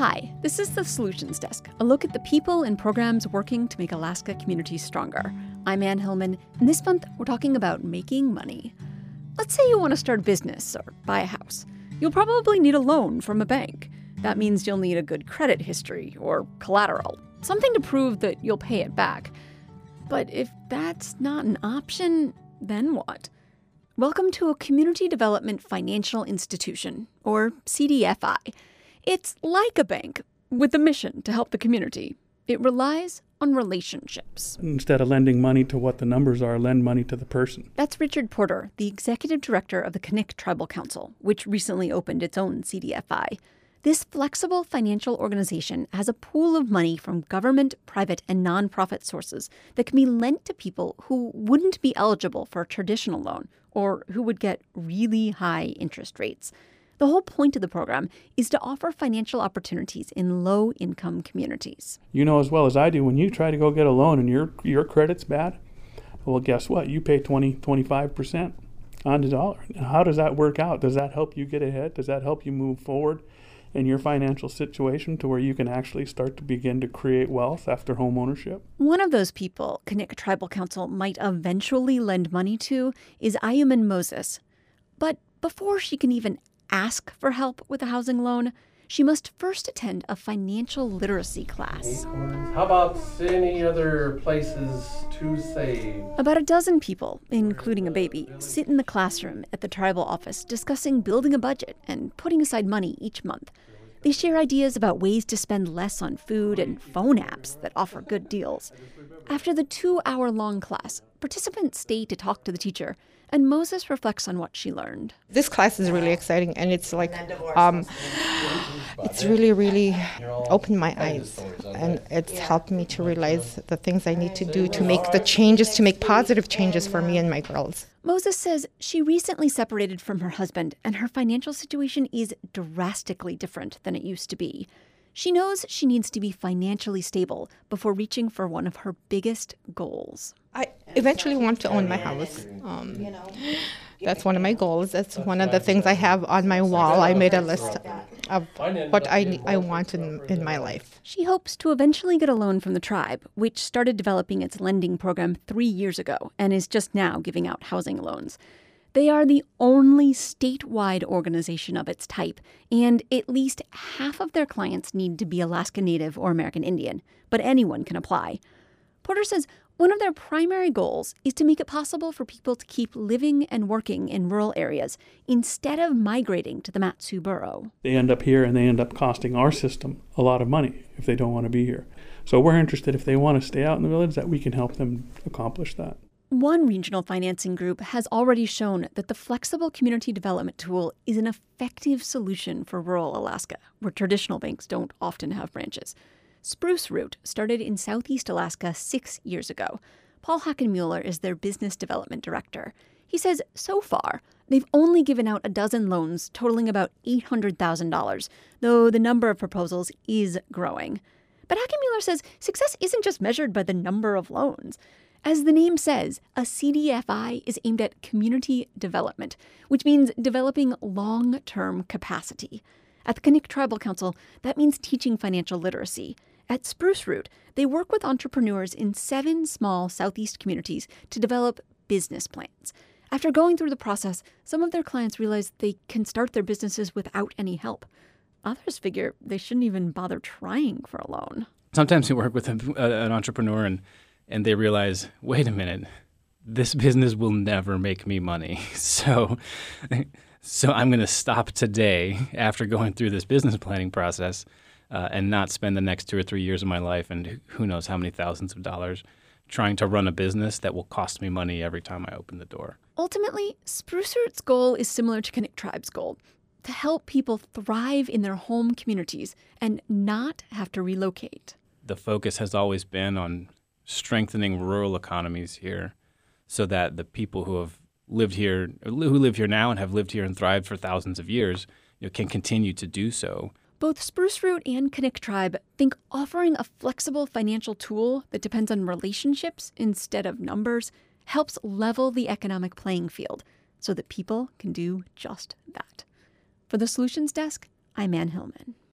Hi, this is the Solutions Desk, a look at the people and programs working to make Alaska communities stronger. I'm Anne Hillman, and this month we're talking about making money. Let's say you want to start a business or buy a house. You'll probably need a loan from a bank. That means you'll need a good credit history or collateral, something to prove that you'll pay it back. But if that's not an option, then what? Welcome to a Community Development Financial Institution, or CDFI. It's like a bank with a mission to help the community. It relies on relationships. Instead of lending money to what the numbers are, lend money to the person. That's Richard Porter, the executive director of the Knik Tribal Council, which recently opened its own CDFI. This flexible financial organization has a pool of money from government, private, and nonprofit sources that can be lent to people who wouldn't be eligible for a traditional loan or who would get really high interest rates. The whole point of the program is to offer financial opportunities in low income communities. You know as well as I do when you try to go get a loan and your your credit's bad, well guess what? You pay 20 25% on the dollar. How does that work out? Does that help you get ahead? Does that help you move forward? in your financial situation to where you can actually start to begin to create wealth after home ownership? One of those people Knik Tribal Council might eventually lend money to is Ayuman Moses. But before she can even ask for help with a housing loan, she must first attend a financial literacy class. How about any other places to save? About a dozen people, including a baby, sit in the classroom at the tribal office discussing building a budget and putting aside money each month. They share ideas about ways to spend less on food and phone apps that offer good deals. After the two hour long class, participants stay to talk to the teacher and Moses reflects on what she learned. This class is really exciting, and it's like, um, it's really, really opened my eyes, and it's helped me to realize the things I need to do to make the changes, to make positive changes for me and my girls. Moses says she recently separated from her husband, and her financial situation is drastically different than it used to be. She knows she needs to be financially stable before reaching for one of her biggest goals. I eventually want to own my house. Um, that's one of my goals. That's one of the things I have on my wall. I made a list of what I, I want in, in my life. She hopes to eventually get a loan from the tribe, which started developing its lending program three years ago and is just now giving out housing loans. They are the only statewide organization of its type, and at least half of their clients need to be Alaska Native or American Indian, but anyone can apply. Porter says one of their primary goals is to make it possible for people to keep living and working in rural areas instead of migrating to the Mat-Su borough. They end up here and they end up costing our system a lot of money if they don't want to be here. So we're interested if they want to stay out in the village that we can help them accomplish that. One regional financing group has already shown that the flexible community development tool is an effective solution for rural Alaska, where traditional banks don't often have branches. Spruce Root started in southeast Alaska six years ago. Paul Hackenmuller is their business development director. He says so far, they've only given out a dozen loans totaling about $800,000, though the number of proposals is growing. But Hackenmuller says success isn't just measured by the number of loans. As the name says, a CDFI is aimed at community development, which means developing long term capacity. At the Knik Tribal Council, that means teaching financial literacy. At Spruce Root, they work with entrepreneurs in seven small southeast communities to develop business plans. After going through the process, some of their clients realize they can start their businesses without any help. Others figure they shouldn't even bother trying for a loan. Sometimes you work with an entrepreneur and and they realize, wait a minute, this business will never make me money. So, so I'm going to stop today after going through this business planning process uh, and not spend the next two or three years of my life and who knows how many thousands of dollars trying to run a business that will cost me money every time I open the door. Ultimately, Spruce Root's goal is similar to Knik Tribe's goal to help people thrive in their home communities and not have to relocate. The focus has always been on strengthening rural economies here so that the people who have lived here, who live here now and have lived here and thrived for thousands of years, you know, can continue to do so. Both Spruce Root and Knik Tribe think offering a flexible financial tool that depends on relationships instead of numbers helps level the economic playing field so that people can do just that. For the Solutions Desk, I'm Anne Hillman.